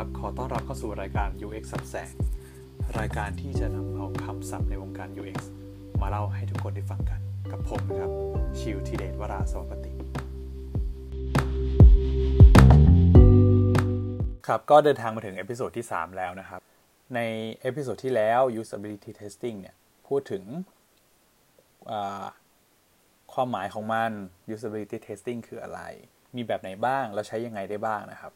ครับ ขอต้อนรับเข้าสู่รายการ UX ศัพท์แสง รายการที่จะนำเอาคำศัพท์ในวงการ UX มาเล่าให้ทุกคนได้ฟังกัน กับผมนะครับ ชิวทีเดชวราสวัสติครับ ก็เดินทางมาถึง episode ที่ 3 แล้วนะครับ ใน episode ที่แล้ว usability testing เนี่ย พูดถึงความหมายของมัน usability testing คืออะไร มีแบบไหนบ้าง แล้วใช้ยังไงได้บ้างนะครับ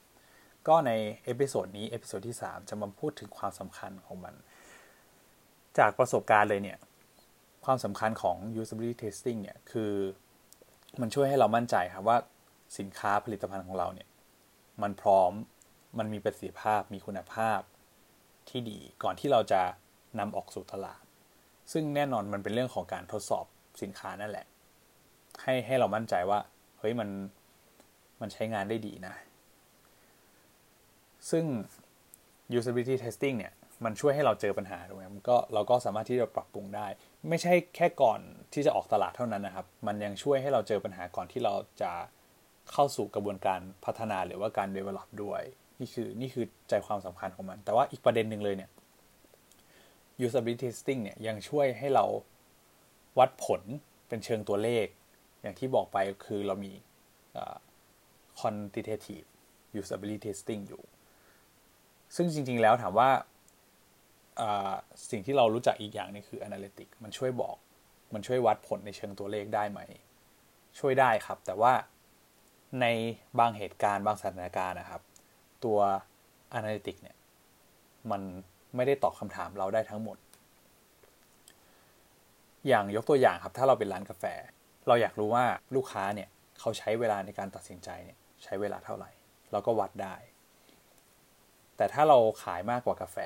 ก็ใน episode นี้ episode ที่ 3 จะมาพูดถึงความสำคัญของมัน จากประสบการณ์เลยเนี่ย ความสำคัญของ usability testing เนี่ย คือมันช่วยให้เรามั่นใจครับว่าสินค้าผลิตภัณฑ์ของเราเนี่ย มันพร้อมมันมีประสิทธิภาพมีคุณภาพที่ดีก่อนที่เราจะนำออกสู่ตลาด ซึ่งแน่นอนมันเป็นเรื่องของการทดสอบสินค้านั่นแหละ ให้ให้เรามั่นใจว่า เฮ้ยมันมันใช้งานได้ดีนะ ซึ่ง usability testing เนี่ย มันช่วยให้เราเจอปัญหาถูกไหมมันก็เราก็สามารถที่จะปรับปรุงได้ ไม่ใช่แค่ก่อนที่จะออกตลาดเท่านั้นนะครับ มันยังช่วยให้เราเจอปัญหาก่อนที่เราจะเข้าสู่กระบวนการพัฒนาหรือว่าการ develop ด้วย นี่คือนี่คือใจความสำคัญของมัน แต่ว่าอีกประเด็นหนึ่งเลยเนี่ย usability testing เนี่ยยังช่วยให้เราวัดผลเป็นเชิงตัวเลข อย่างที่บอกไปคือเรามี quantitative usability testing อยู่ ซึ่งจริง ๆ แล้วถามว่าสิ่งที่เรารู้จักอีกอย่างนึงคือ Analytics มันช่วยบอก มันช่วยวัดผลในเชิงตัวเลขได้ไหม ช่วยได้ครับ แต่ว่าในบางเหตุการณ์บางสถานการณ์นะครับ ตัว Analytics เนี่ย มันไม่ได้ตอบคำถามเราได้ทั้งหมด อย่างยกตัวอย่างครับ ถ้าเราเป็นร้านกาแฟ เราอยากรู้ว่าลูกค้าเนี่ย เขาใช้เวลาในการตัดสินใจเนี่ย ใช้เวลาเท่าไหร่ เราก็วัดได้ แต่ถ้าเราขายมากกว่ากาแฟ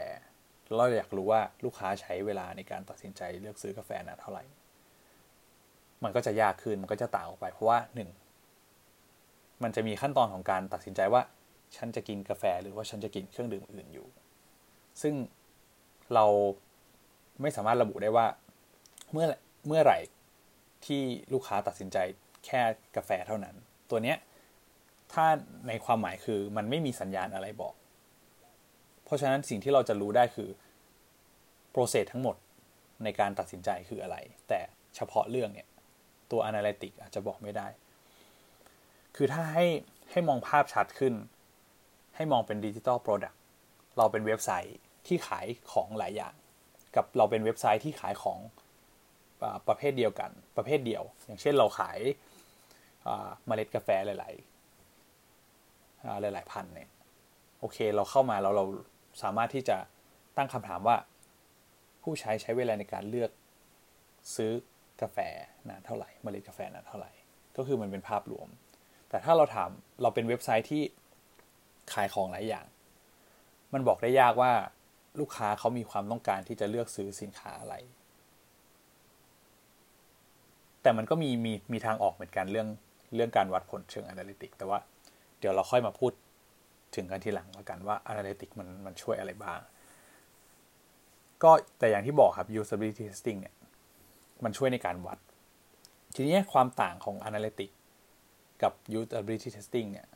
เราอยากรู้ว่าลูกค้าใช้เวลาในการตัดสินใจเลือกซื้อกาแฟนานเท่าไหร่ มันก็จะยากขึ้นมันก็จะต่างออกไป เพราะว่าหนึ่งมันจะมีขั้นตอนของการตัดสินใจว่า ฉันจะกินกาแฟหรือว่าฉันจะกินเครื่องดื่มอื่นอยู่ ซึ่งเราไม่สามารถระบุได้ว่าเมื่อเมื่อไหร่ที่ลูกค้าตัดสินใจแค่กาแฟเท่านั้น ตัวเนี้ยถ้าในความหมายคือมันไม่มีสัญญาณอะไรบอก ราะฉะนั้นสิ่งที่เราจะรู้ได้คือโปรเซสทั้งหมดในการตัดสินใจคืออะไร แต่เฉพาะเรื่องเนี่ย ตัว Analytic อาจจะบอกไม่ได้ คือถ้าให้ให้มองภาพชัดขึ้น ให้มองเป็น digital product เราเป็นเว็บไซต์ที่ขายของหลายอย่าง กับเราเป็นเว็บไซต์ที่ขายของประเภทเดียวกัน ประเภทเดียว อย่างเช่นเราขายเมล็ดกาแฟหลาย ๆ หลาย ๆ พันธุ์เนี่ย โอเค เราเข้ามาเราเรา สามารถที่จะตั้งคำถามว่า ผู้ใช้ใช้เวลาในการเลือกซื้อกาแฟนานเท่าไหร่เมล็ดกาแฟนานเท่าไหร่ ก็คือมันเป็นภาพรวม แต่ถ้าเราถามเราเป็นเว็บไซต์ที่ขายของหลายอย่าง มันบอกได้ยากว่าลูกค้าเขามีความต้องการที่จะเลือกซื้อสินค้าอะไร แต่มันก็มีมีมีทางออกเหมือนกันเรื่องเรื่องการวัดผลเชิง Analytics แต่ว่าเดี๋ยวเราค่อยมาพูด ถึงกันทีหลังแล้วกันว่า Analytics มันมันช่วยอะไรบ้าง ก็แต่อย่างที่บอกครับ usability testing เนี่ย มันช่วยในการวัด ทีนี้ความต่างของ Analytics กับ usability testing เนี่ย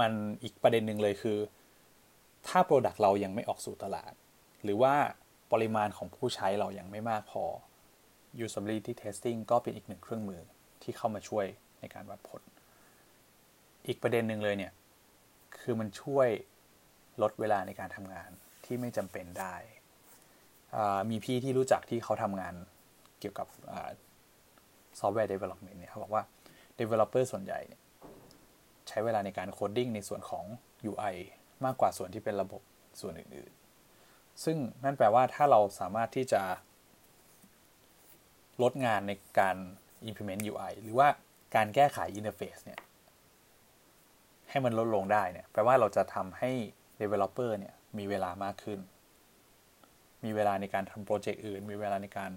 มันอีกประเด็นหนึ่งเลยคือ ถ้า Product เรายังไม่ออกสู่ตลาด หรือว่าปริมาณของผู้ใช้เรายังไม่มากพอ usability testing ก็เป็นอีกหนึ่งเครื่องมือที่เข้ามาช่วยในการวัดผล อีกประเด็นหนึ่งเลยเนี่ย คือมันช่วยลดเวลาในการทำงานที่ไม่จำเป็นได้ มีพี่ที่รู้จักที่เขาทำงานเกี่ยวกับซอฟต์แวร์ development เนี่ยเขาบอกว่า developer ส่วนใหญ่ใช้เวลาในการ coding ในส่วนของ UI มากกว่าส่วนที่เป็นระบบส่วนอื่นๆ ซึ่งนั่นแปลว่าถ้าเราสามารถที่จะ ลดงานในการ implement UI หรือว่าการแก้ไข interface เนี่ย ให้มันลดลงได้เนี่ยแปลว่าเราจะทำให้ developer เนี่ยมีเวลามากขึ้น มีเวลาในการทำโปรเจกต์อื่น มีเวลาในการ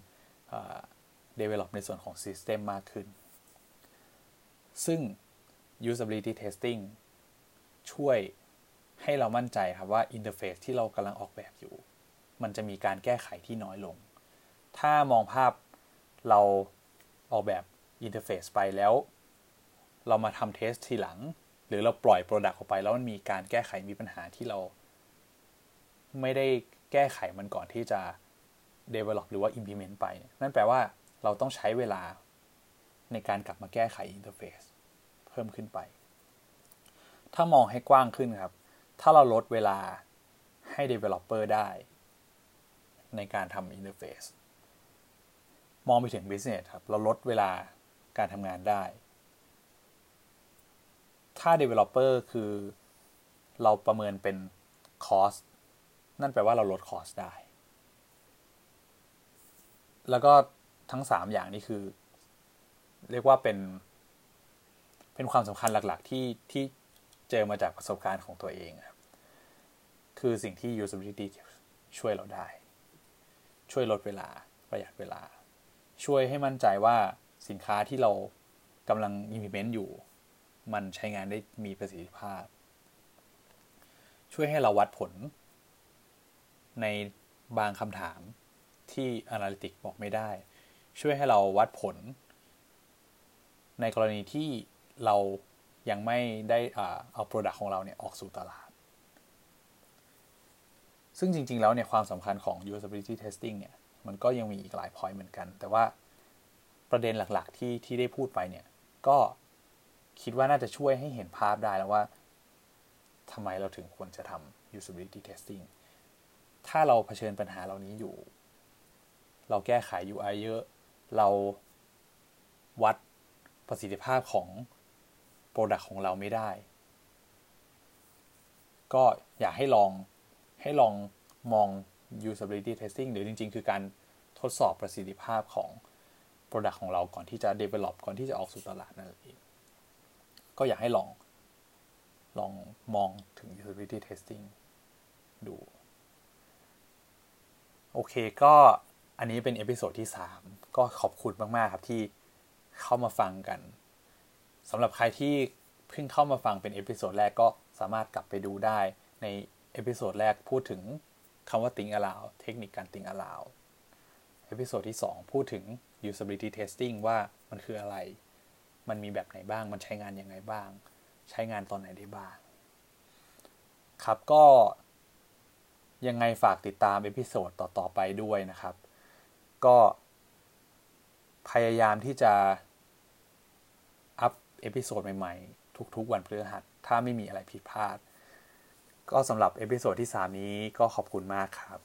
develop ในส่วนของ system มากขึ้น ซึ่ง usability testing ช่วยให้เรามั่นใจครับว่า interface ที่เรากำลังออกแบบอยู่ มันจะมีการแก้ไขที่น้อยลง ถ้ามองภาพเราออกแบบ interface ไปแล้ว เรามาทำ test ทีหลัง หรือเราปล่อย product ออกไปแล้วมันมีการแก้ไขมีปัญหาที่เราไม่ได้แก้ไขมันก่อนที่จะ develop หรือว่า implement ไป นั่นแปลว่าเราต้องใช้เวลาในการกลับมาแก้ไข interface เพิ่มขึ้นไป ถ้ามองให้กว้างขึ้นครับ ถ้าเราลดเวลาให้ developer ได้ ในการทำอินเทอร์เฟซมองไปถึง business ครับ เราลดเวลาการทำงานได้ ถ้า developer คือเราประเมินเป็น cost นั่นแปลว่าเราลด cost ได้ แล้วก็ทั้งสามอย่างนี้คือ เรียกว่าเป็น เป็นความสำคัญหลักๆ ที่ที่เจอมาจากประสบการณ์ของตัวเองครับ คือสิ่งที่ usability ช่วยเราได้ ช่วยลดเวลาประหยัดเวลา ช่วยให้มั่นใจว่าสินค้าที่เรากำลัง implement อยู่ มันใช้งานได้มีประสิทธิภาพ ช่วยให้เราวัดผล ในบางคำถามที่ Analytics บอกไม่ได้ ช่วยให้เราวัดผล ในกรณีที่เรายังไม่ได้เอา Product ของเราเนี่ย ออกสู่ตลาด ซึ่งจริง ๆ แล้วเนี่ย ความสำคัญของ usability testing เนี่ย มันก็ยังมีอีกหลาย point เหมือนกัน แต่ว่าประเด็นหลัก ๆ ที่ที่ได้พูดไปเนี่ย ก็ คิดว่าน่าจะช่วยให้เห็นภาพได้แล้วว่าทำไมเราถึงควรจะทำ usability testing ถ้าเราเผชิญปัญหาเหล่านี้อยู่ เราแก้ไข UI เยอะ เราวัดประสิทธิภาพของ Product ของเราไม่ได้ ก็อยากให้ลองให้ลองมอง usability testing หรือจริง ๆ คือการทดสอบประสิทธิภาพของ Product ของเราก่อนที่จะ develop ก่อนที่จะออกสู่ตลาดนั่นเอง ก็อยากให้ลอง ลองมองถึง usability testing ดู โอเคก็อันนี้เป็น episode ที่ 3 ก็ขอบคุณมาก ๆ ครับที่เข้ามาฟังกันสำหรับใครที่เพิ่งเข้ามาฟังเป็น episode แรกก็สามารถกลับไปดูได้ใน episode แรกพูดถึงคำว่า think aloud เทคนิคการ think aloud episode ที่ 2 พูดถึง usability testing ว่ามันคืออะไร มันมีแบบไหนบ้าง มันใช้งานยังไงบ้าง ใช้งานตอนไหนได้บ้าง ครับก็ยังไงฝากติดตาม episode ต่อ ๆ ไปด้วยนะครับ ก็พยายามที่จะ up episode ใหม่ ๆ ทุก ๆ วันพฤหัส ถ้าไม่มีอะไรผิดพลาด ก็สำหรับ episode ที่ 3 นี้ก็ขอบคุณมากครับ